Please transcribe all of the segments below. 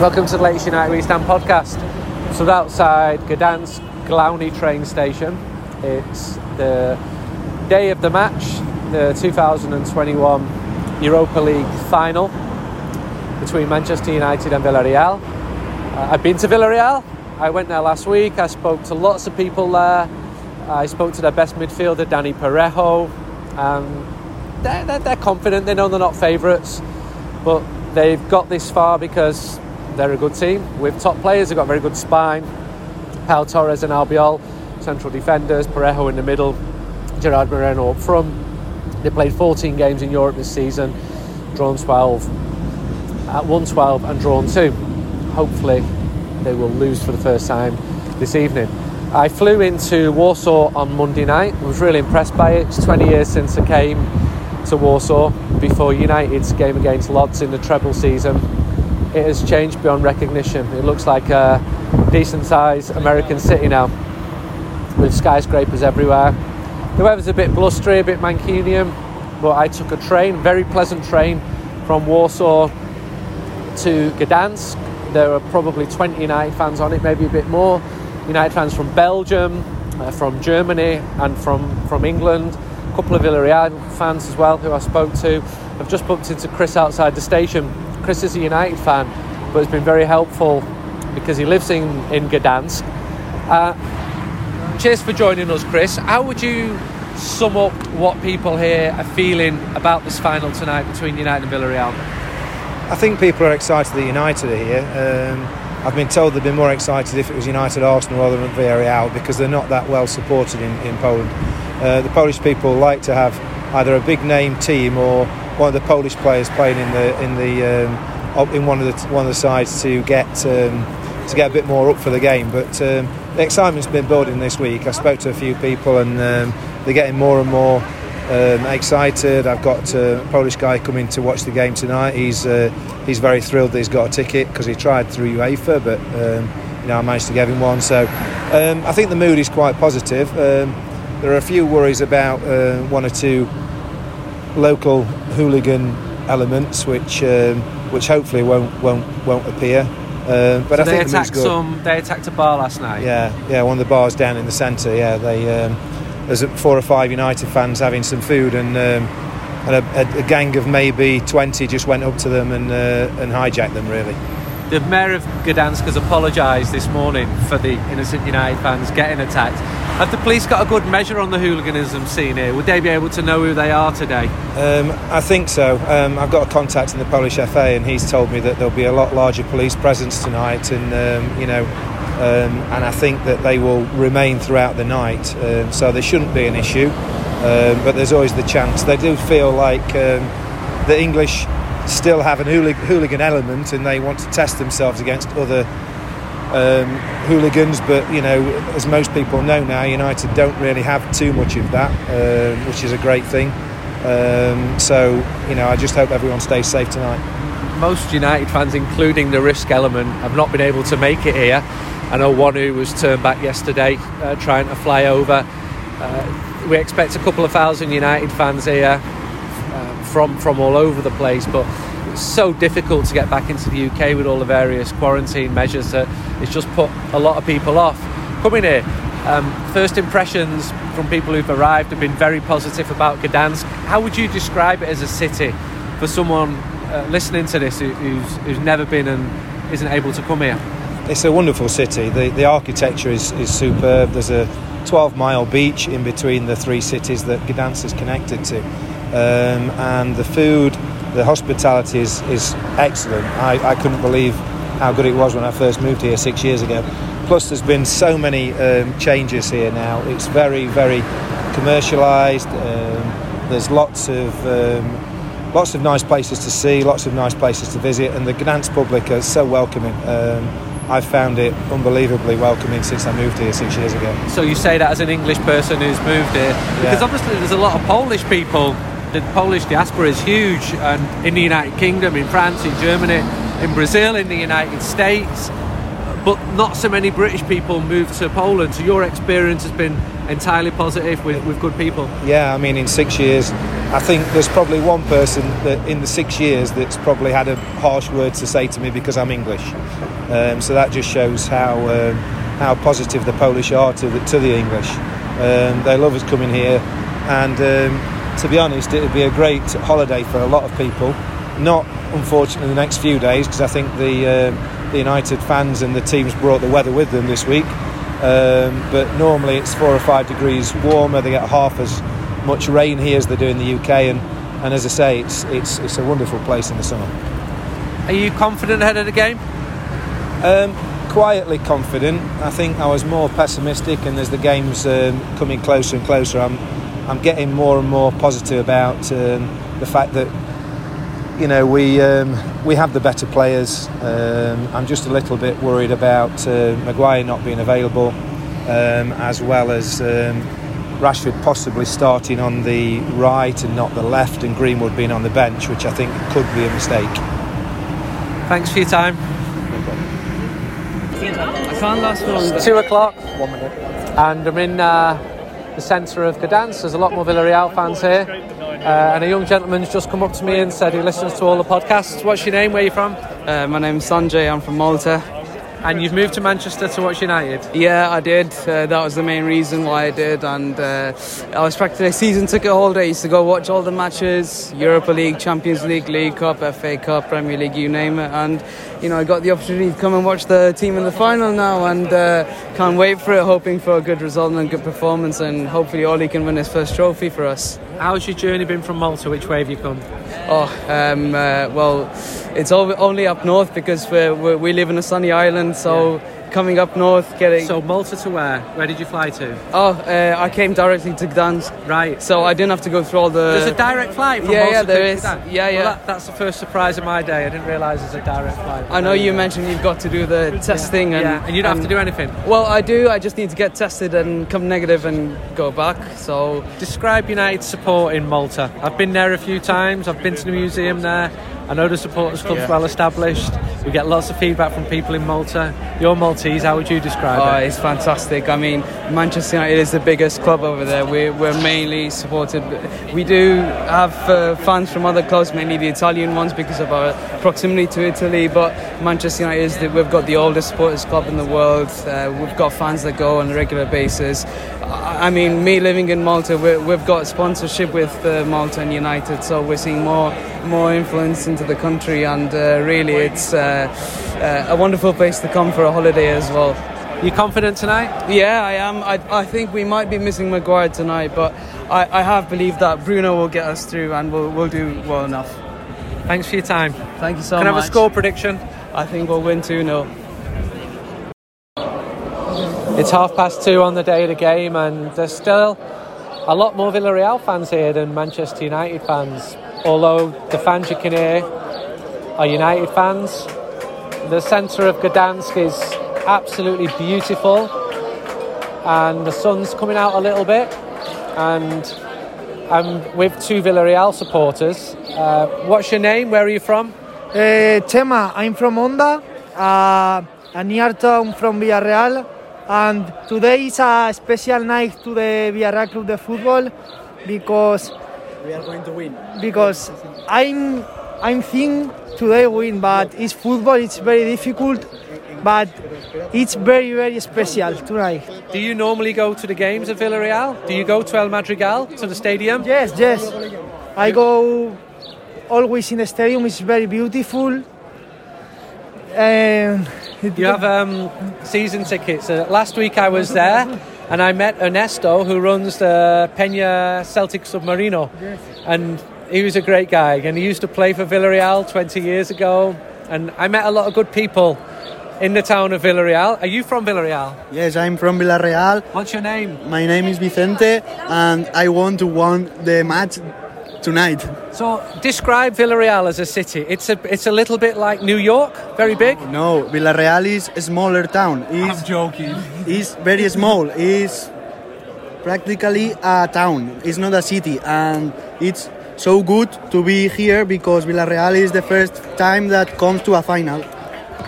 Welcome to the latest United We Stand podcast. So, outside Gdansk Główny train station. It's the day of the match, the 2021 Europa League final between Manchester United and Villarreal. Uh, I've been to Villarreal. I went there last week. I spoke to lots of people there. I spoke to their best midfielder, Dani Parejo. Um, they're, they're, they're confident. They know they're not favourites, but they've got this far because they're a good team with top players. They've got a very good spine. Pau Torres and Albiol, central defenders. Parejo in the middle. Gerard Moreno up front. They played 14 games in Europe this season, drawn 12, uh, at 1 12 and drawn 2. Hopefully, they will lose for the first time this evening. I flew into Warsaw on Monday night. I was really impressed by it. It's 20 years since I came to Warsaw before United's game against Lodz in the treble season it has changed beyond recognition. It looks like a decent sized American city now with skyscrapers everywhere. The weather's a bit blustery, a bit Mancunian, but I took a train, very pleasant train from Warsaw to Gdansk. There were probably 20 United fans on it, maybe a bit more. United fans from Belgium, uh, from Germany, and from, from England. A couple of Villarreal fans as well who I spoke to. I've just bumped into Chris outside the station Chris is a United fan, but has been very helpful because he lives in, in Gdansk. Uh, cheers for joining us, Chris. How would you sum up what people here are feeling about this final tonight between United and Villarreal? I think people are excited that United are here. Um, I've been told they'd be more excited if it was United Arsenal rather than Villarreal because they're not that well supported in, in Poland. Uh, the Polish people like to have either a big name team or one of the Polish players playing in the in the um, in one of the one of the sides to get um, to get a bit more up for the game. But um, the excitement's been building this week. I spoke to a few people and um, they're getting more and more um, excited. I've got a Polish guy coming to watch the game tonight. He's uh, he's very thrilled that he's got a ticket because he tried through UEFA, but um, you know I managed to get him one. So I think the mood is quite positive. there are a few worries about uh, one or two local hooligan elements, which um, which hopefully won't won't won't appear. Uh, but so I they think attacked some. They attacked a bar last night. Yeah, yeah, one of the bars down in the centre. Yeah, they um, there's four or five United fans having some food, and um, and a, a, gang of maybe twenty just went up to them and uh, and hijacked them. Really. The mayor of Gdansk has apologised this morning for the innocent United fans getting attacked. Have the police got a good measure on the hooliganism scene here? Would they be able to know who they are today? Um, I think so. Um, I've got a contact in the Polish FA, and he's told me that there'll be a lot larger police presence tonight, and um, you know, um, and I think that they will remain throughout the night. Um, so there shouldn't be an issue, um, but there's always the chance. They do feel like the English still have an hooligan element, and they want to test themselves against other um, hooligans, but you know, as most people know now, United don't really have too much of that, uh, which is a great thing. Um, so, you know, I just hope everyone stays safe tonight. Most United fans, including the risk element, have not been able to make it here. I know one who was turned back yesterday uh, trying to fly over. Uh, we expect a couple of thousand United fans here uh, from from all over the place, but it's so difficult to get back into the UK with all the various quarantine measures that it's just put a lot of people off coming here. Um, first impressions from people who've arrived have been very positive about Gdansk. How would you describe it as a city for someone uh, listening to this who's, who's never been and isn't able to come here? It's a wonderful city. The, the architecture is, is superb. There's a 12 mile beach in between the three cities that Gdansk is connected to. Um, and the food the hospitality is, is excellent. I, I couldn't believe how good it was when I first moved here six years ago. Plus, there's been so many um, changes here now. It's very, very commercialised. Um, there's lots of um, lots of nice places to see, lots of nice places to visit, and the Gdansk public are so welcoming. Um, I've found it unbelievably welcoming since I moved here six years ago. So you say that as an English person who's moved here, because obviously there's a lot of Polish people the Polish diaspora is huge, and in the United Kingdom, in France, in Germany, in Brazil, in the United States. but not so many British people move to Poland. So your experience has been entirely positive with, with good people. Yeah, I mean, in six years, I think there's probably one person that in the six years that's probably had a harsh word to say to me because I'm English. Um, so that just shows how um, how positive the Polish are to the, to the English. Um, they love us coming here, and um, to be honest, it would be a great holiday for a lot of people. Not unfortunately the next few days because I think the uh, the United fans and the teams brought the weather with them this week. Um, but normally it's four or five degrees warmer. They get half as much rain here as they do in the UK, and, and as I say, it's it's it's a wonderful place in the summer. Are you confident ahead of the game? Um, quietly confident. I think I was more pessimistic, and as the game's um, coming closer and closer, I'm I'm getting more and more positive about um, the fact that you know we um, we have the better players. Um, I'm just a little bit worried about uh, Maguire not being available, um, as well as um, Rashford possibly starting on the right and not the left, and Greenwood being on the bench, which I think could be a mistake. Thanks for your time. I can't last for longer. Two o'clock. One minute. And I'm in uh, the centre of Gdansk. There's a lot more Villarreal fans here. Uh, and a young gentleman's just come up to me and said he listens to all the podcasts. What's your name? Where are you from? Uh, my name's Sanjay. I'm from Malta. And you've moved to Manchester to watch United. Yeah, I did. Uh, that was the main reason why I did. And uh, I was practically a season ticket holder. I used to go watch all the matches Europa League, Champions League, League Cup, FA Cup, Premier League, you name it. And, you know, I got the opportunity to come and watch the team in the final now and uh, can't wait for it, hoping for a good result and a good performance. And hopefully, Ole can win his first trophy for us. How's your journey been from Malta? Which way have you come? Oh, um, uh, well, it's only up north because we're, we're, we live in a sunny island, so yeah. Coming up north, getting. So Malta to where? Where did you fly to? Oh, uh, I came directly to Gdansk. Right. So I didn't have to go through all the. There's a direct flight from yeah, Malta yeah, there to is. Gdansk. Yeah, yeah. Well, that, that's the first surprise of my day. I didn't realise there's a direct flight. I know you mentioned you've got to do the testing yeah. and. Yeah, and you don't and, have to do anything. Well, I do. I just need to get tested and come negative and go back. So. Describe United support in Malta. I've been there a few times. I've been to the museum there. I know the supporters club's yeah. well established. We get lots of feedback from people in Malta. You're Maltese, how would you describe oh, it? It's fantastic. I mean, Manchester United is the biggest club over there. We're, we're mainly supported. We do have uh, fans from other clubs, mainly the Italian ones because of our proximity to Italy. But Manchester United is the, we've got the oldest supporters club in the world. Uh, we've got fans that go on a regular basis. I mean, me living in Malta, we have got sponsorship with uh, Malta and United, so we're seeing more more influence into the country, and uh, really, it's uh, uh, a wonderful place to come for a holiday as well. You confident tonight? Yeah, I am. I, I think we might be missing Maguire tonight, but I, I have believed that Bruno will get us through, and we'll, we'll do well enough. Thanks for your time. Thank you so Can much. Can I have a score prediction? I think we'll win 2 0. It's half past two on the day of the game, and there's still a lot more Villarreal fans here than Manchester United fans. Although the fans you can hear are United fans. The centre of Gdansk is absolutely beautiful, and the sun's coming out a little bit. And I'm with two Villarreal supporters. Uh, what's your name? Where are you from? Uh, Chema, I'm from Onda, uh, a near town from Villarreal and today is a special night to the Villarreal Club de Football because we are going to win. Because I'm I'm think today win, but it's football. It's very difficult, but it's very very special tonight. Do you normally go to the games of Villarreal? Do you go to El Madrigal to the stadium? Yes, yes. I go always in the stadium. It's very beautiful. And you have um, season tickets. Uh, last week I was there and I met Ernesto who runs the Peña Celtic Submarino. Yes. And he was a great guy and he used to play for Villarreal 20 years ago. And I met a lot of good people in the town of Villarreal. Are you from Villarreal? Yes, I'm from Villarreal. What's your name? My name is Vicente and I want to win the match tonight. So describe Villarreal as a city. It's a it's a little bit like New York, very big. No, Villarreal is a smaller town. It's, I'm joking. It's very small. It's practically a town. It's not a city, and it's so good to be here because Villarreal is the first time that comes to a final.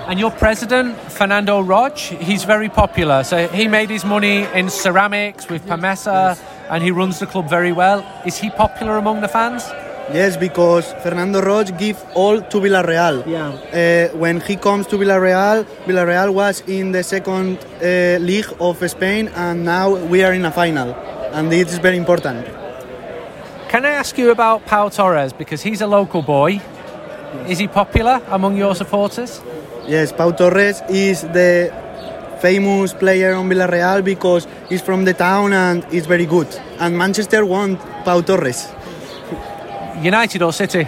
And your president, Fernando Roig, he's very popular. So he made his money in ceramics with Pamesa, and he runs the club very well. Is he popular among the fans? Yes, because Fernando Roig give all to Villarreal. Yeah. Uh, when he comes to Villarreal, Villarreal was in the second uh, league of Spain, and now we are in a final, and it is very important. Can I ask you about Pau Torres because he's a local boy? Is he popular among your supporters? Yes, Pau Torres is the famous player on Villarreal because he's from the town and he's very good. And Manchester want Pau Torres. United or City?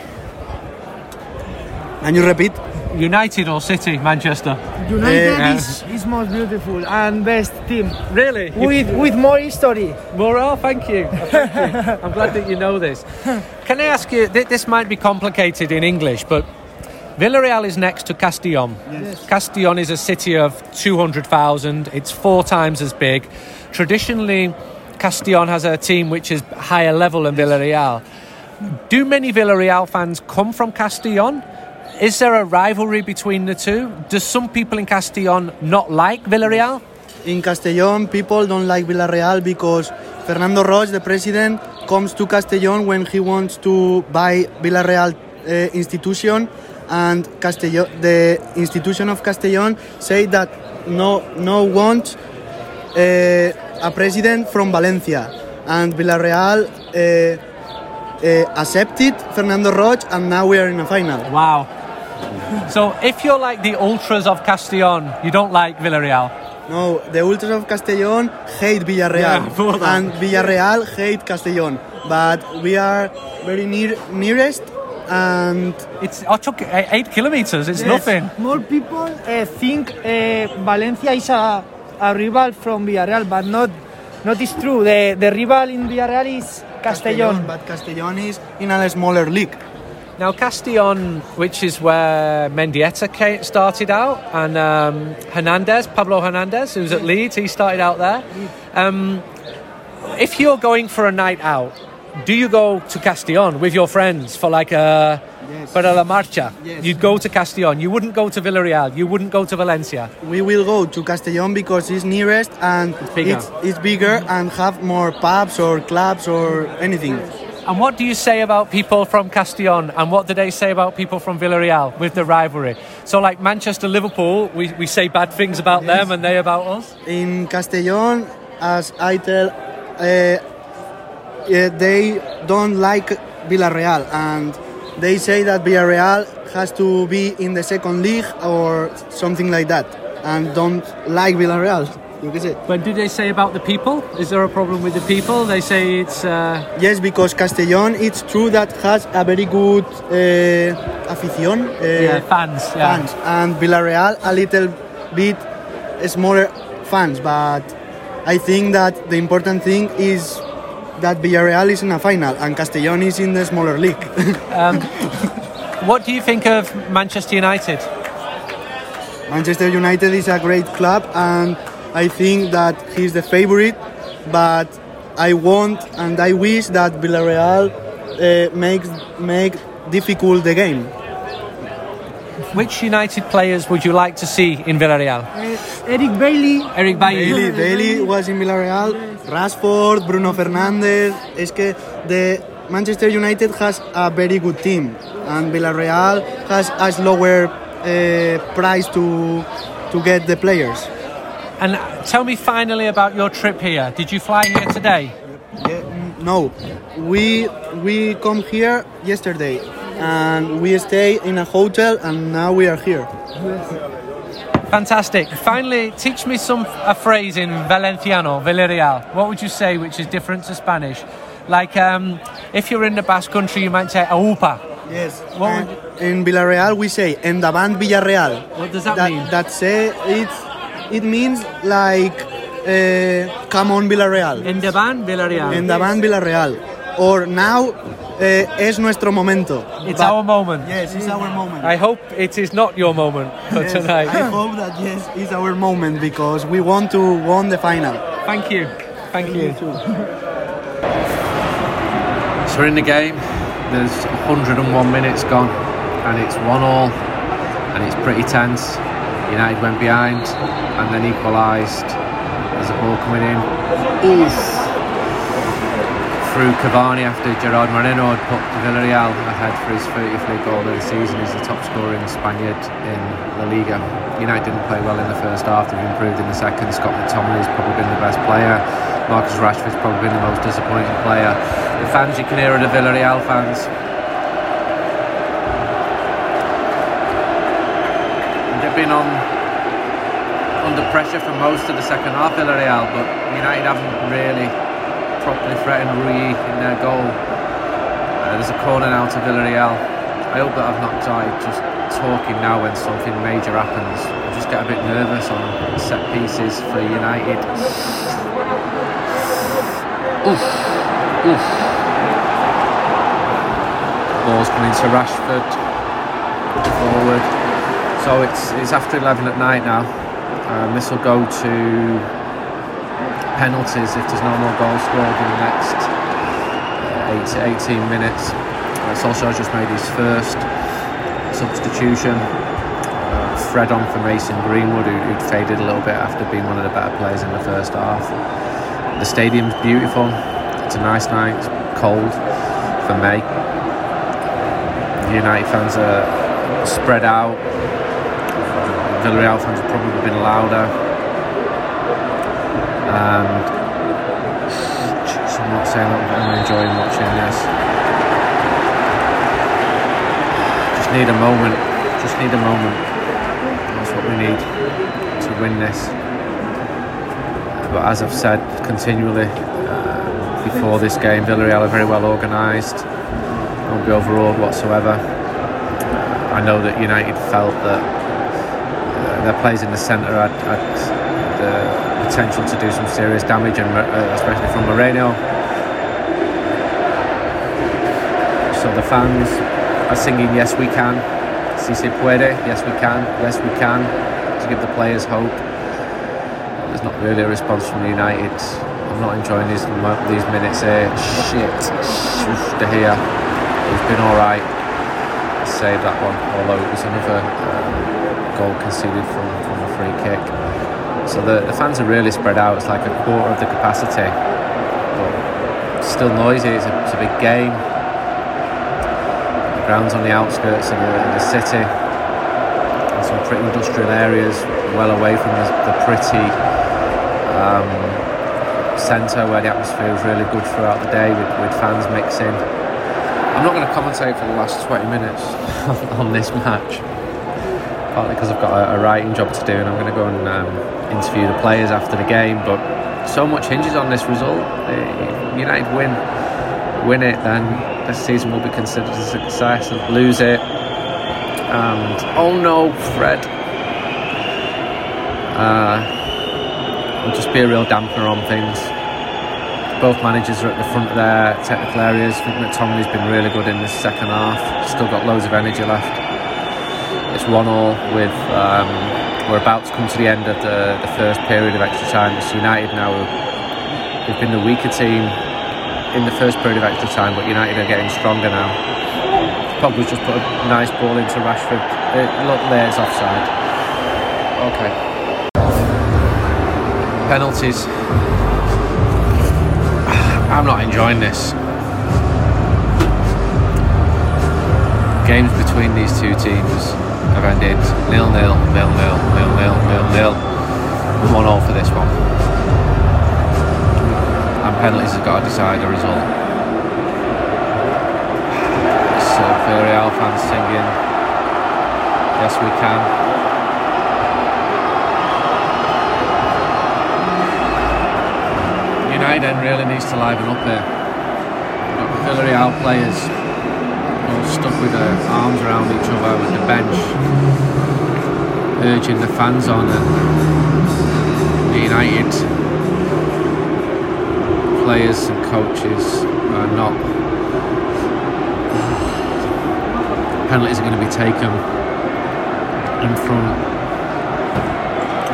Can you repeat? United or City, Manchester? United Eh, is, is most beautiful and best team Really? with with more history. Moral, thank you. Thank you. I'm glad that you know this. Can I ask you, th- this might be complicated in English, but Villarreal is next to Castellon. Castellon is a city of 200,000, it's four times as big. Traditionally, Castellon has a team which is higher level than Villarreal. Do many Villarreal fans come from Castellon? Is there a rivalry between the two? Do some people in Castellon not like Villarreal? In Castellón, people don't like Villarreal because Fernando Roig, the president, comes to Castellón when he wants to buy Villarreal uh, institution, and Castellón, the institution of Castellón say that no, no want uh, a president from Valencia, and Villarreal uh, uh, accepted Fernando Roig, and now we are in a final. Wow. So if you're like the ultras of Castellon, you don't like Villarreal. No, the ultras of Castellón hate Villarreal, Yeah, and Villarreal hate Castellón. But we are very near nearest, and It's I took eight, eight kilometers. It's nothing. More people uh, think uh, Valencia is a, a rival from Villarreal, but not not is true. The the rival in Villarreal is Castellón. But Castellón is in a smaller league. Now Castellon, which is where Mendieta ca- started out, and um, Hernandez, Pablo Hernandez, who's at Leeds, he started out there. Um, if you're going for a night out, do you go to Castellon with your friends for like a Yes. para la marcha? Yes. You'd go to Castellon. You wouldn't go to Villarreal. You wouldn't go to Valencia. We will go to Castellón because it's nearest and bigger. it's, it's bigger and have more pubs or clubs or anything. And what do you say about people from Castellon and what do they say about people from Villarreal with the rivalry? So, like Manchester Liverpool, we, we say bad things about them and they about us. In Castellón, as I tell, uh, yeah, they don't like Villarreal and they say that Villarreal has to be in the second league or something like that and don't like Villarreal. You can say. But do they say about the people? Is there a problem with the people? They say it's. Uh, Yes, because Castellón, it's true that has a very good uh, afición, uh, yeah, fans. Yeah. fans, and Villarreal a little bit smaller fans. But I think that the important thing is that Villarreal is in a final and Castellón is in the smaller league. What do you think of Manchester United? Manchester United is a great club, and I think that he's the favorite. But I want and I wish that Villarreal uh, makes make difficult the game. Which United players would you like to see in Villarreal? Uh, Eric Bailey. Eric Bailly. Bailey, Bailey was in Villarreal, Rashford, Bruno Fernandes. Es que the Manchester United has a very good team, and Villarreal has a slower uh, price to to get the players. And tell me finally about your trip here. Did you fly here today? Yeah, mm, no, we we come here yesterday, and we stay in a hotel, and now we are here. Fantastic. Finally, teach me some a phrase in Valenciano, Villarreal. What would you say which is different to Spanish? Like um, if you're in the Basque country, you might say aupa. Yes. What and in Villarreal we say "Endavant Villarreal." What does that that, mean? That say it. It means like uh, "Come on Villarreal." In the van, Villarreal. Endavant Villarreal. Or now uh, es nuestro momento. it's But- our moment. Yes, it's our moment. I hope it is not your moment for Yes, tonight. I hope that yes, it's our moment because we want to win the final. Thank you. Thank you. So we're in the game. There's 101 minutes gone, and it's one all. and it's pretty tense. United went behind and then equalised. There's a ball coming in. Oof! Through Cavani after Gerard Moreno had put Villarreal ahead for his 30th league goal of the season. He's the top scorer scoring Spaniard in La Liga. United didn't play well in the first half, they've improved in the second. Scott McTominay's probably been the best player. Marcus Rashford's probably been the most disappointing player. The fans you can hear are the Villarreal fans. They've been on under pressure for most of the second half, Villarreal, but United haven't really properly threatened Rulli in their goal. Uh, there's a corner now to Villarreal. I hope that I've not died just talking now when something major happens. I just get a bit nervous on set pieces for United. Oof, oof. Ball's coming to Rashford. Forward. So it's it's after 11 at night now. Um, this will go to penalties if there's no more goals scored in the next uh, 8 to 18 minutes. Uh, Solskjaer just made his first substitution. Uh, Fred on for Mason Greenwood, who, who'd faded a little bit after being one of the better players in the first half. The stadium's beautiful. It's a nice night. It's cold for May. The United fans are spread out. Villarreal fans have probably been louder and I'm not saying that I'm enjoying watching this. Just need a moment. Just need a moment. That's what we need to win this. But as I've said continually uh, before this game, Villarreal are very well organised. Won't be overawed whatsoever. I know that United felt that uh, their players in the centre had, had potential to do some serious damage, and uh, especially from Moreno. So the fans are singing "Yes, we can." Si se puede, yes we can, yes we can, to give the players hope. There's not really a response from United. I'm not enjoying these these minutes here. Shit, De Gea, he's been all right. Saved that one, although it was another um, goal conceded from, from a free kick. So the, the fans are really spread out. It's like a quarter of the capacity, but still noisy. It's a, it's a big game. The ground's on the outskirts of the, the city. And some pretty industrial areas, well away from the, the pretty um, centre where the atmosphere is really good throughout the day with, with fans mixing. I'm not going to commentate for the last 20 minutes on this match partly because I've got a, a, writing job to do and I'm going to go and um, interview the players after the game. But so much hinges on this result. United win, win it, then this season will be considered a success. And lose it, and oh no, Fred. Uh, will just be a real dampener on things. Both managers are at the front of their technical areas. I think McTominay's been really good in this second half. Still got loads of energy left. It's one all with um, we're about to come to the end of the, the first period of extra time. It's United now. We've been the weaker team in the first period of extra time, but United are getting stronger now. Pogba's just put a nice ball into Rashford. It, look, there's offside. Okay. Penalties. I'm not enjoying this. Games between these two teams ended nil nil, nil nil, nil nil, nil nil. One all for this one. And penalties have got to decide a result. So Villarreal fans singing, yes we can. United really needs to liven up here. Villarreal players stuck with their arms around each other with the bench, urging the fans on and the United players and coaches are not penalties are going to be taken in front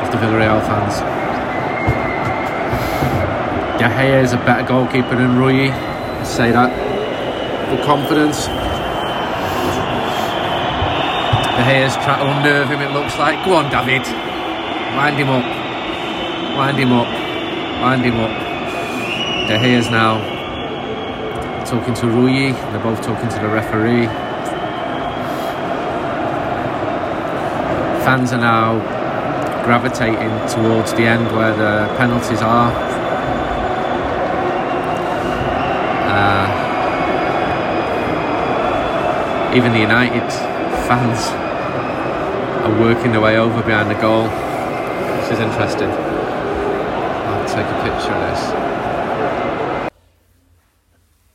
of the Villarreal fans. De Gea is a better goalkeeper than Rulli. I say that with confidence. De Gea's trying to unnerve him, it looks like. Go on, David. Wind him up. Wind him up. Wind him up. De Gea's now talking to Rulli. They're both talking to the referee. Fans are now gravitating towards the end where the penalties are. Uh, even the United fans are working their way over behind the goal. This is interesting. I'll take a picture of this.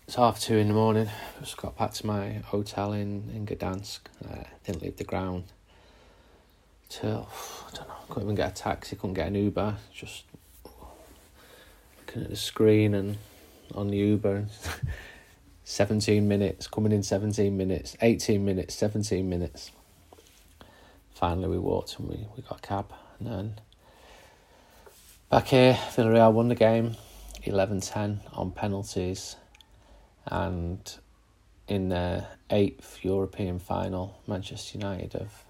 It's half two in the morning. Just got back to my hotel in, in Gdansk. Uh, didn't leave the ground till, I don't know, couldn't even get a taxi, couldn't get an Uber. Just looking at the screen and on the Uber. 17 minutes, coming in 17 minutes, 18 minutes, 17 minutes. Finally, we walked and we, we got a cab. And then back here, Villarreal won the game 11 10 on penalties. And in their eighth European final, Manchester United have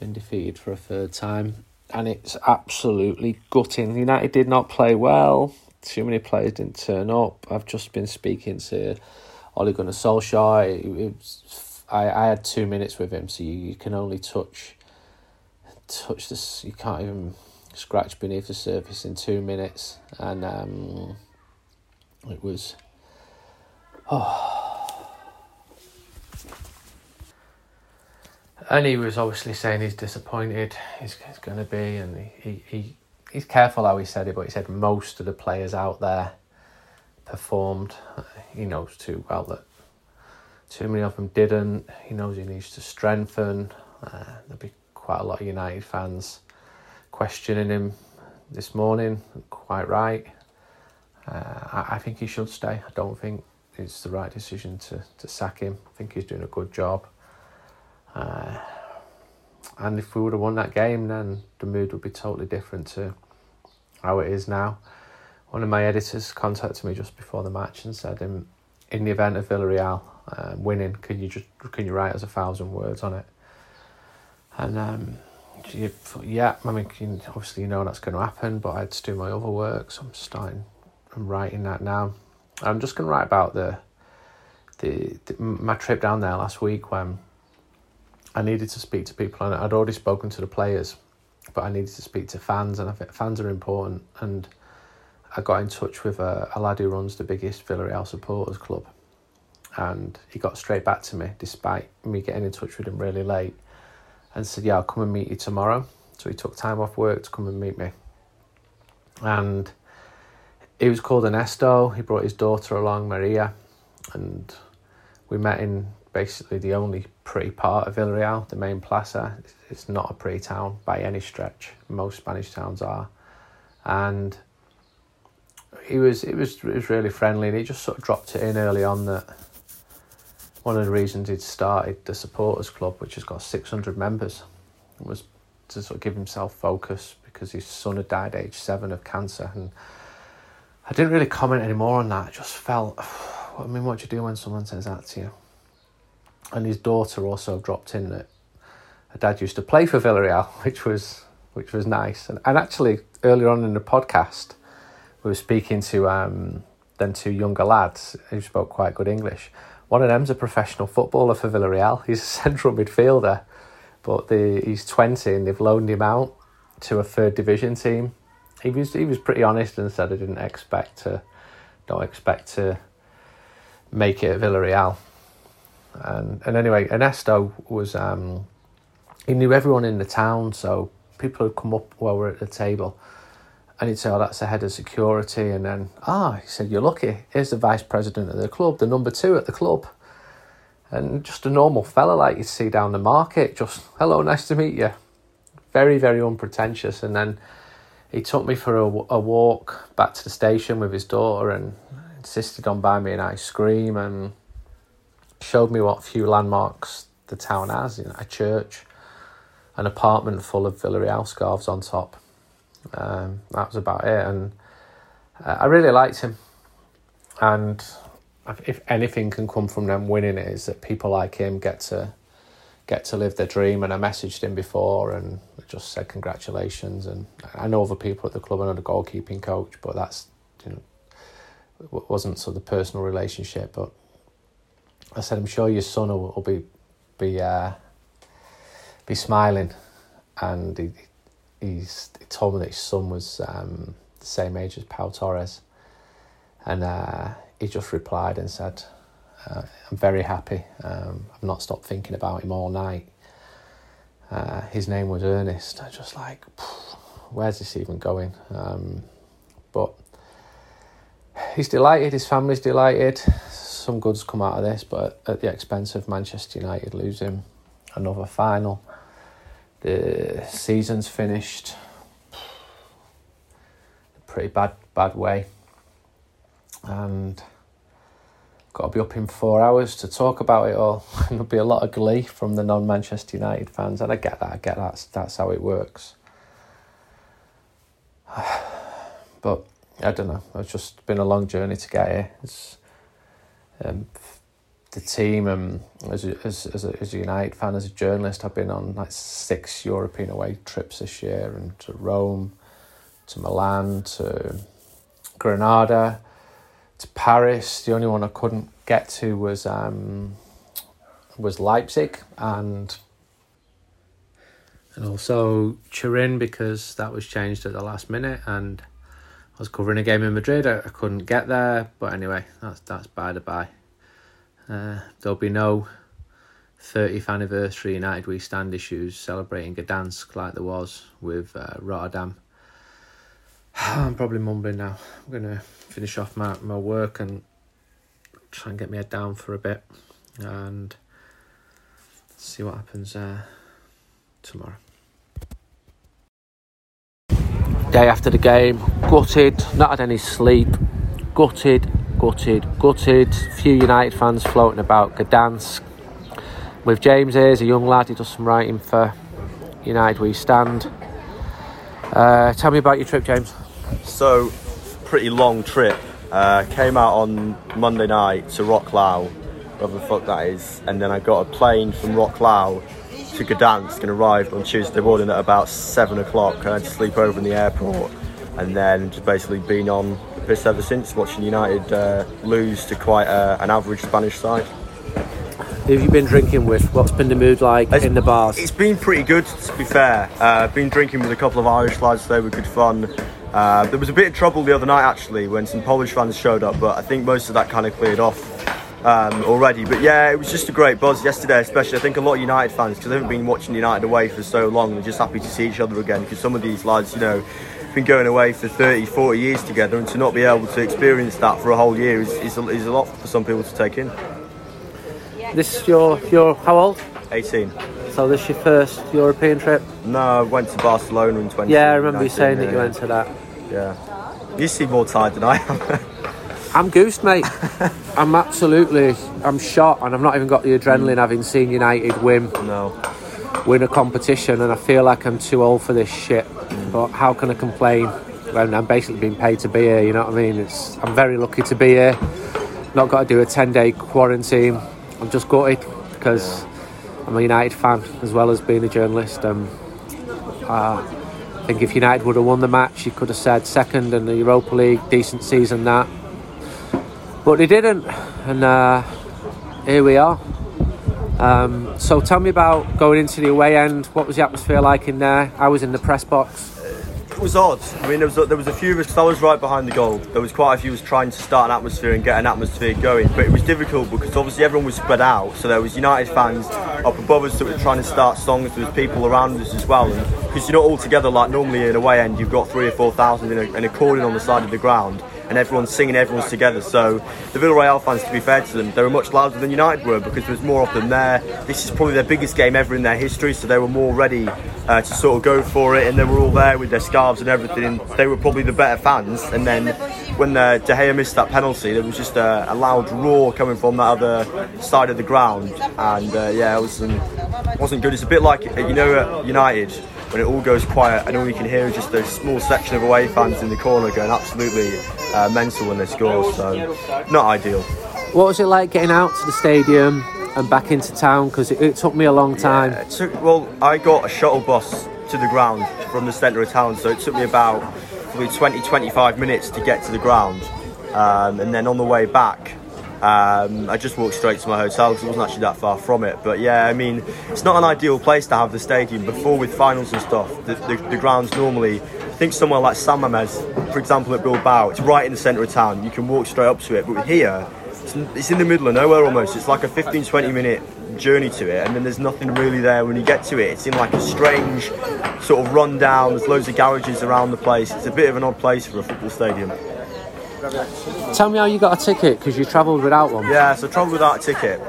been defeated for a third time. And it's absolutely gutting. United did not play well. Too many players didn't turn up. I've just been speaking to Ole Gunnar Solskjaer. It, was, I, I had two minutes with him, so you, you can only touch touch this. You can't even scratch beneath the surface in two minutes, and um, it was. Oh. And he was obviously saying he's disappointed. He's, he's going to be, and he, he, he he's careful how he said it, but he said most of the players out there performed. He knows too well that too many of them didn't. He knows he needs to strengthen. Uh, there'll be quite a lot of United fans questioning him this morning. Quite right. Uh, I, I think he should stay. I don't think it's the right decision to, to sack him. I think he's doing a good job. Uh, and if we would have won that game, then the mood would be totally different to how it is now. One of my editors contacted me just before the match and said, in, in the event of Villarreal uh, winning, can you just can you write us a thousand words on it? And um, yeah, I mean, obviously you know that's going to happen, but I had to do my other work, so I'm starting, I'm writing that now. I'm just going to write about the, the, the my trip down there last week when I needed to speak to people, and I'd already spoken to the players, but I needed to speak to fans, and I think fans are important. And I got in touch with a, a lad who runs the biggest Villarreal supporters club, and he got straight back to me despite me getting in touch with him really late, and said, "Yeah, I'll come and meet you tomorrow." So he took time off work to come and meet me, and he was called Ernesto. He brought his daughter along, Maria, and we met in basically the only pretty part of Villarreal, the main plaza. It's not a pretty town by any stretch. Most Spanish towns are, and he was it was it was really friendly, and he just sort of dropped it in early on that one of the reasons he'd started the supporters club, which has got six hundred members, was to sort of give himself focus because his son had died at age seven of cancer, and I didn't really comment anymore on that. I just felt, I mean, what do you do when someone says that to you? and his daughter also dropped in that her dad used to play for Villarreal, which was which was nice. And, and actually, earlier on in the podcast, we were speaking to um, then two younger lads who spoke quite good English. One of them's a professional footballer for Villarreal. He's a central midfielder, but the, he's twenty and they've loaned him out to a third division team. He was he was pretty honest and said I didn't expect to don't expect to make it at Villarreal and and anyway, Ernesto was um, he knew everyone in the town, so people would come up while we're at the table, and he'd say, "Oh, that's the head of security," and then ah, he said, "You're lucky. Here's the vice president of the club, the number two at the club." And just a normal fella like you'd see down the market, just hello, nice to meet you. Very, very unpretentious. And then he took me for a, a walk back to the station with his daughter and insisted on buying me an ice cream and showed me what few landmarks the town has, you know, a church, an apartment full of Villarreal scarves on top. Um, that was about it, and uh, I really liked him. And if anything can come from them winning it, is that people like him get to get to live their dream. And I messaged him before and just said congratulations. And I know other people at the club. and the goalkeeping coach, but that's you know wasn't sort of the personal relationship. But I said, I'm sure your son will, will be be uh, be smiling, and he he's he told me that his son was um, the same age as Pau Torres, and uh, he just replied and said, uh, "I'm very happy. Um, I've not stopped thinking about him all night." Uh, his name was Ernest. I just like, where's this even going? Um, but he's delighted. His family's delighted. Some goods come out of this, but at the expense of Manchester United losing another final. The season's finished. In a pretty bad, bad way. And got to be up in four hours to talk about it all. And there'll be a lot of glee from the non-Manchester United fans, and I get that. I get that. That's how it works. But I don't know. It's just been a long journey to get here. It's, um, the team and as a, as as a, as a United fan, as a journalist, I've been on like six European away trips this year, and to Rome, to Milan, to Granada, to Paris. The only one I couldn't get to was um, was Leipzig and and also Turin because that was changed at the last minute and I was covering a game in Madrid. I, I couldn't get there, but anyway, that's that's by the by. Uh, there'll be no 30th anniversary United We Stand issues celebrating Gdansk like there was with uh, Rotterdam. I'm probably mumbling now. I'm going to finish off my, my work and try and get my head down for a bit and see what happens uh, tomorrow. Day after the game, gutted, not had any sleep, gutted, gutted, gutted. Few United fans floating about Gdansk. With James here, he's a young lad, he does some writing for United We Stand. Uh, tell me about your trip, James. So, pretty long trip. Uh, came out on Monday night to Wroclaw, whatever the fuck that is, and then I got a plane from Wroclaw to Gdansk and arrived on Tuesday morning at about seven o'clock. I had to sleep over in the airport, and then just basically been on the piss ever since, watching United uh, lose to quite uh, an average Spanish side. Who have you been drinking with? What's been the mood like It's- in the bars? It's been pretty good, to be fair. Uh, been drinking with a couple of Irish lads. They were good fun. Uh, there was a bit of trouble the other night actually when some Polish fans showed up, but I think most of that kind of cleared off um, already. But yeah, it was just a great buzz yesterday, especially. I think a lot of United fans, because they haven't been watching United away for so long, they're just happy to see each other again. Because some of these lads, you know, been going away for 30, 40 years together, and to not be able to experience that for a whole year is, is, a, is a lot for some people to take in. This is your your how old? 18. So this is your first European trip? No, I went to Barcelona in 20. Yeah, I remember you saying that you went to that. Yeah. You seem more tired than I am. I'm goosed, mate. I'm absolutely, I'm shot, and I've not even got the adrenaline having seen United win no. Win a competition, and I feel like I'm too old for this shit. But how can I complain when I'm basically being paid to be here? You know what I mean? It's I'm very lucky to be here. Not got to do a ten day quarantine. I'm just gutted because I'm a United fan as well as being a journalist. Um, uh, I think if United would have won the match, you could have said second in the Europa League, decent season that. But they didn't, and uh, here we are. Um, so tell me about going into the away end. What was the atmosphere like in there? I was in the press box. It was odd. I mean, there was a, there was a few of us. 'cause I was right behind the goal. There was quite a few us trying to start an atmosphere and get an atmosphere going, but it was difficult because obviously everyone was spread out. So there was United fans up above us that were trying to start songs. There was people around us as well, because you're not all together like normally in a away end, you've got three or four thousand in a, in a cordon on the side of the ground. And everyone's singing, everyone's together. So the Villarreal fans, to be fair to them, they were much louder than United were because there was more of them there. This is probably their biggest game ever in their history, so they were more ready uh, to sort of go for it. And they were all there with their scarves and everything. They were probably the better fans. And then when uh, De Gea missed that penalty, there was just a, a loud roar coming from that other side of the ground. And uh, yeah, it wasn't wasn't good. It's a bit like you know United when it all goes quiet and all you can hear is just a small section of away fans in the corner going absolutely uh, mental when they score. So not ideal. What was it like getting out to the stadium? and back into town? Because it, it took me a long time. Yeah, took, well, I got a shuttle bus to the ground from the centre of town, so it took me about probably 20 25 minutes to get to the ground. Um, and then on the way back, um, I just walked straight to my hotel because it wasn't actually that far from it. But yeah, I mean, it's not an ideal place to have the stadium. Before with finals and stuff, the, the, the grounds normally, I think somewhere like San Mamés, for example, at Bilbao, it's right in the centre of town. You can walk straight up to it. But here, it's, it's in the middle of nowhere almost. It's like a 15 20 minute journey to it, and then there's nothing really there when you get to it. It's in like a strange sort of rundown. There's loads of garages around the place. It's a bit of an odd place for a football stadium. Tell me how you got a ticket because you travelled without one. Yeah, so I travelled without a ticket,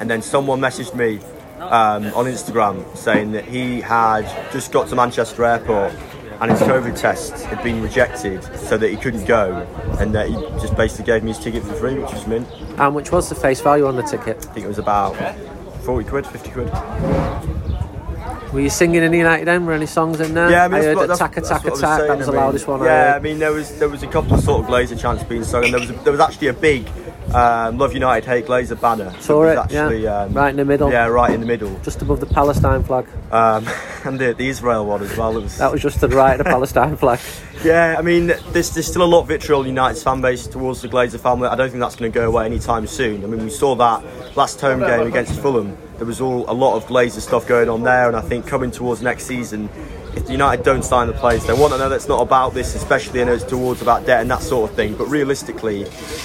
and then someone messaged me um, on Instagram saying that he had just got to Manchester Airport and his COVID test had been rejected, so that he couldn't go, and that he just basically gave me his ticket for free, which was mint. And which was the face value on the ticket? I think it was about 40 quid, 50 quid. Were you singing any United End? Were any songs in there? Yeah, I mean, I heard what- Attack, that's- Attack, that's I Attack. saying, That was I the loudest one Yeah, I heard. mean there was there was a couple of sort of Glazer chants being sung, and there was a, there was actually a big um, Love United Hate Glazer banner. Saw was it, actually, yeah. um, Right in the middle. Yeah, right in the middle. Just above the Palestine flag. Um, and the, the Israel one as well. Was, That was just to the right of the Palestine flag. yeah, I mean, there's, there's still a lot of vitriol in United's fan base towards the Glazer family. I don't think that's going to go away anytime soon. I mean, we saw that last home game against Fulham. There was all a lot of Glazer stuff going on there, and I think coming towards next season, if United don't sign the players, they want to know that's not about this, especially I know it's towards about debt and that sort of thing. But realistically,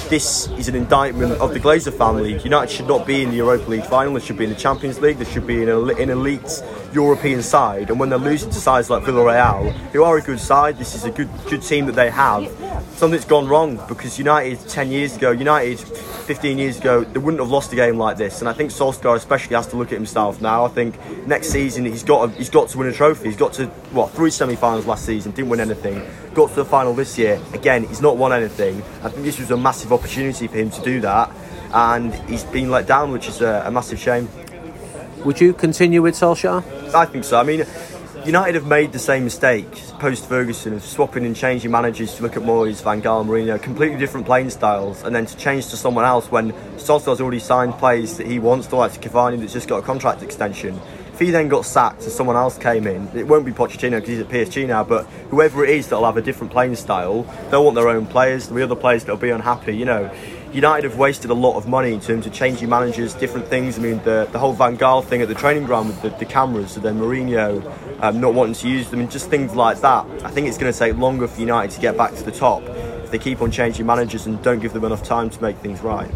this is an indictment of the Glazer family. United should not be in the Europa League final. They should be in the Champions League. They should be in an in elite European side. And when they're losing to sides like Villarreal, who are a good side, this is a good good team that they have. Something's gone wrong because United 10 years ago, United 15 years ago, they wouldn't have lost a game like this. And I think Solskjaer especially has to look at himself now. I think next season he's got to, he's got to win a trophy. He's got to what three semi-finals last season, didn't win anything. Got to the final this year. Again, he's not won anything. I think this was a massive opportunity for him to do that, and he's been let down, which is a, a massive shame. Would you continue with Solskjaer? I think so. I mean, United have made the same mistake post Ferguson of swapping and changing managers to look at Moyes, Van Gaal, Mourinho, completely different playing styles, and then to change to someone else when Solskjaer's already signed players that he wants, to like Cavani that's just got a contract extension. If he then got sacked and someone else came in, it won't be Pochettino because he's at PSG now, but whoever it is that'll have a different playing style, they'll want their own players. Be other players that'll be unhappy. You know, United have wasted a lot of money in terms of changing managers, different things. I mean, the, the whole Van Gaal thing at the training ground with the, the cameras, and then Mourinho um, not wanting to use them, and just things like that. I think it's going to take longer for United to get back to the top if they keep on changing managers and don't give them enough time to make things right.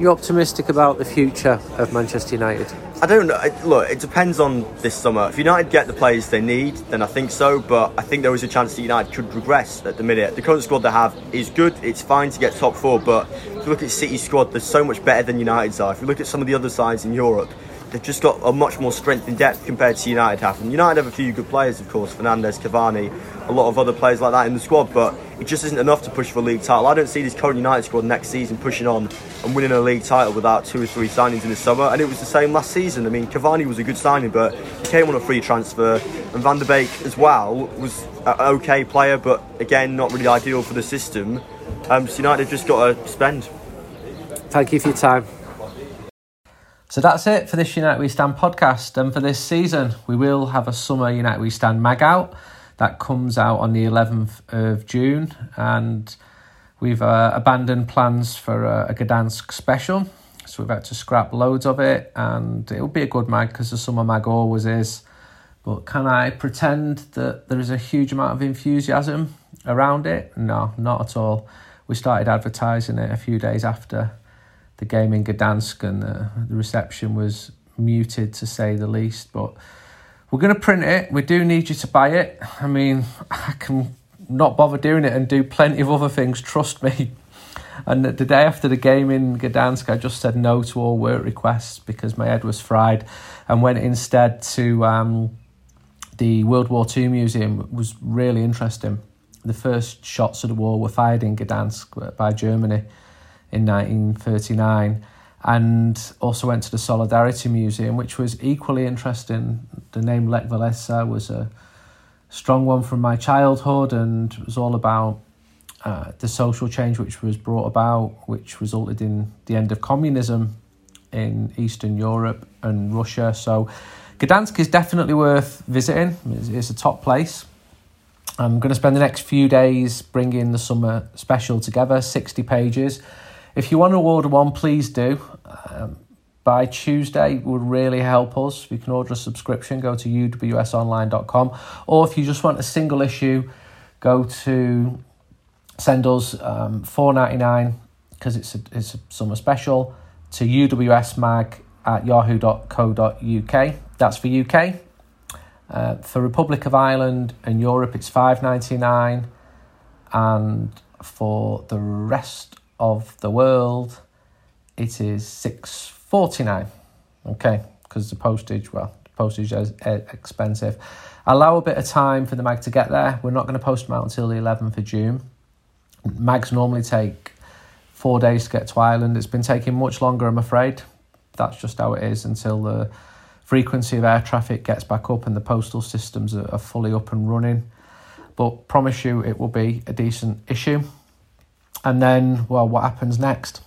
You optimistic about the future of Manchester United? I don't know. Look, it depends on this summer. If United get the players they need, then I think so. But I think there is a chance that United could regress at the minute. The current squad they have is good. It's fine to get top four. But if you look at City's squad, they're so much better than United's are. If you look at some of the other sides in Europe, they've just got a much more strength and depth compared to United have. And United have a few good players, of course, Fernandes, Cavani, a lot of other players like that in the squad. But it just isn't enough to push for a league title. I don't see this current United squad next season pushing on and winning a league title without two or three signings in the summer. And it was the same last season. I mean, Cavani was a good signing, but he came on a free transfer. And Van der Beek as well was an okay player, but again, not really ideal for the system. Um, so United have just got to spend. Thank you for your time. So that's it for this United We Stand podcast. And for this season, we will have a summer United We Stand mag out that comes out on the 11th of June. And we've uh, abandoned plans for a, a Gdansk special. So we've had to scrap loads of it. And it'll be a good mag because the summer mag always is. But can I pretend that there is a huge amount of enthusiasm around it? No, not at all. We started advertising it a few days after the game in Gdansk, and the, the reception was muted to say the least. But we're going to print it. We do need you to buy it. I mean, I can not bother doing it and do plenty of other things, trust me. And the day after the game in Gdansk, I just said no to all work requests because my head was fried and went instead to um, the World War II Museum. It was really interesting. The first shots of the war were fired in Gdansk by Germany in 1939 and also went to the Solidarity Museum, which was equally interesting. The name Lech Walesa was a strong one from my childhood and was all about uh, the social change which was brought about, which resulted in the end of communism in Eastern Europe and Russia. So Gdansk is definitely worth visiting. It's, it's a top place. I'm going to spend the next few days bringing the summer special together, 60 pages. If you want to order one, please do. Um, by Tuesday would really help us. You can order a subscription, go to uwsonline.com, or if you just want a single issue, go to send us um, four ninety nine because it's a, it's a summer special to uwsmag at yahoo.co.uk. That's for UK. Uh, for Republic of Ireland and Europe, it's five ninety nine, and for the rest of the world, it is six forty nine. Okay, because the postage, well, the postage is expensive. Allow a bit of time for the mag to get there. We're not going to post them out until the eleventh of June. Mags normally take four days to get to Ireland. It's been taking much longer, I'm afraid. That's just how it is until the frequency of air traffic gets back up and the postal systems are fully up and running. But promise you, it will be a decent issue. And then, well, what happens next?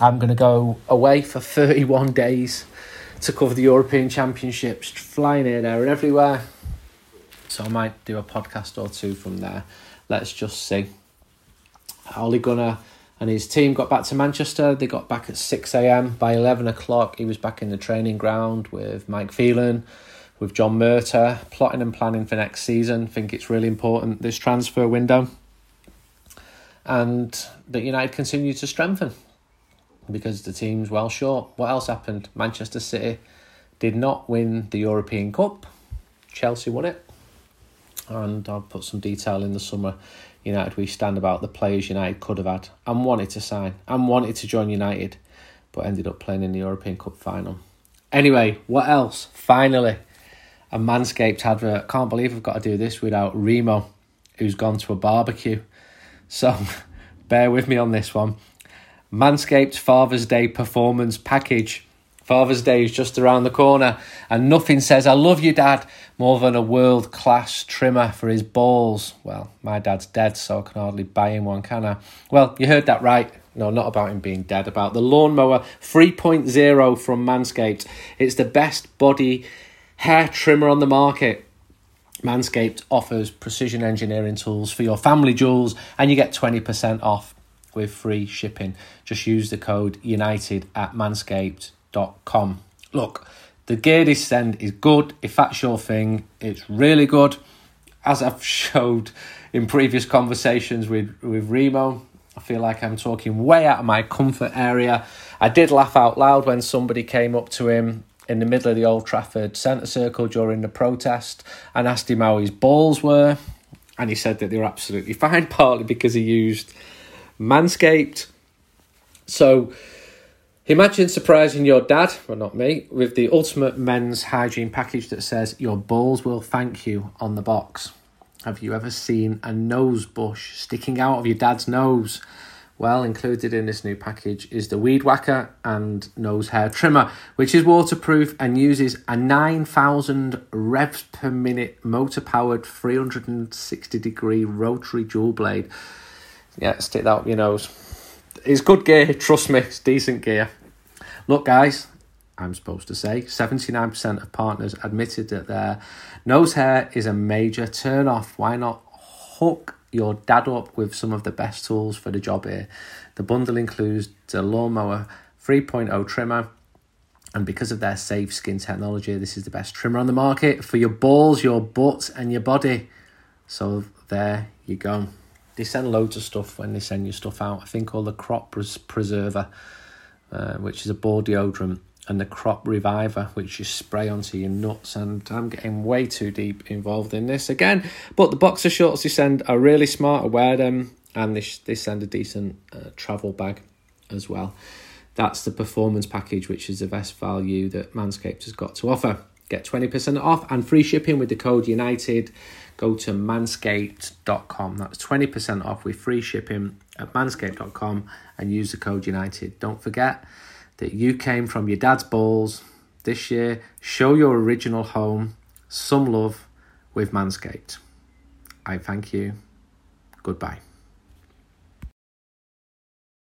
I'm going to go away for 31 days to cover the European Championships, flying here, there, and everywhere. So I might do a podcast or two from there. Let's just see. Ole Gunnar and his team got back to Manchester. They got back at 6 a.m. By 11 o'clock, he was back in the training ground with Mike Phelan, with John Murtough, plotting and planning for next season. I think it's really important this transfer window. And that United continued to strengthen because the team's well short. What else happened? Manchester City did not win the European Cup. Chelsea won it. And I'll put some detail in the summer United we stand about the players United could have had and wanted to sign and wanted to join United, but ended up playing in the European Cup final. Anyway, what else? Finally, a Manscaped advert. Can't believe I've got to do this without Remo, who's gone to a barbecue. So bear with me on this one. Manscaped Father's Day Performance Package Father's Day is just around the corner, and nothing says I love you, Dad, more than a world class trimmer for his balls. Well, my dad's dead, so I can hardly buy him one, can I? Well, you heard that right. No, not about him being dead, about the Lawnmower 3.0 from Manscaped. It's the best body hair trimmer on the market. Manscaped offers precision engineering tools for your family jewels, and you get 20% off with free shipping. Just use the code UNITED at Manscaped com. Look, the gear they send is good. If that's your thing, it's really good. As I've showed in previous conversations with, with Remo, I feel like I'm talking way out of my comfort area. I did laugh out loud when somebody came up to him in the middle of the Old Trafford centre circle during the protest and asked him how his balls were. And he said that they were absolutely fine, partly because he used Manscaped. So, Imagine surprising your dad, well, not me, with the ultimate men's hygiene package that says your balls will thank you on the box. Have you ever seen a nose bush sticking out of your dad's nose? Well, included in this new package is the Weed Whacker and Nose Hair Trimmer, which is waterproof and uses a 9,000 revs per minute motor powered 360 degree rotary dual blade. Yeah, stick that up your nose it's good gear, trust me, it's decent gear. Look, guys, I'm supposed to say 79% of partners admitted that their nose hair is a major turn off. Why not hook your dad up with some of the best tools for the job here? The bundle includes the Lawnmower 3.0 trimmer, and because of their safe skin technology, this is the best trimmer on the market for your balls, your butts, and your body. So there you go. They send loads of stuff when they send you stuff out. I think all the crop pres- preserver, uh, which is a ball deodorant, and the crop reviver, which you spray onto your nuts. And I'm getting way too deep involved in this again. But the boxer shorts they send are really smart. I wear them, and they, they send a decent uh, travel bag as well. That's the performance package, which is the best value that Manscaped has got to offer. Get 20% off and free shipping with the code UNITED go to manscaped.com. That's 20% off with free shipping at manscaped.com and use the code United. Don't forget that you came from your dad's balls this year. Show your original home some love with Manscaped. I thank you. Goodbye.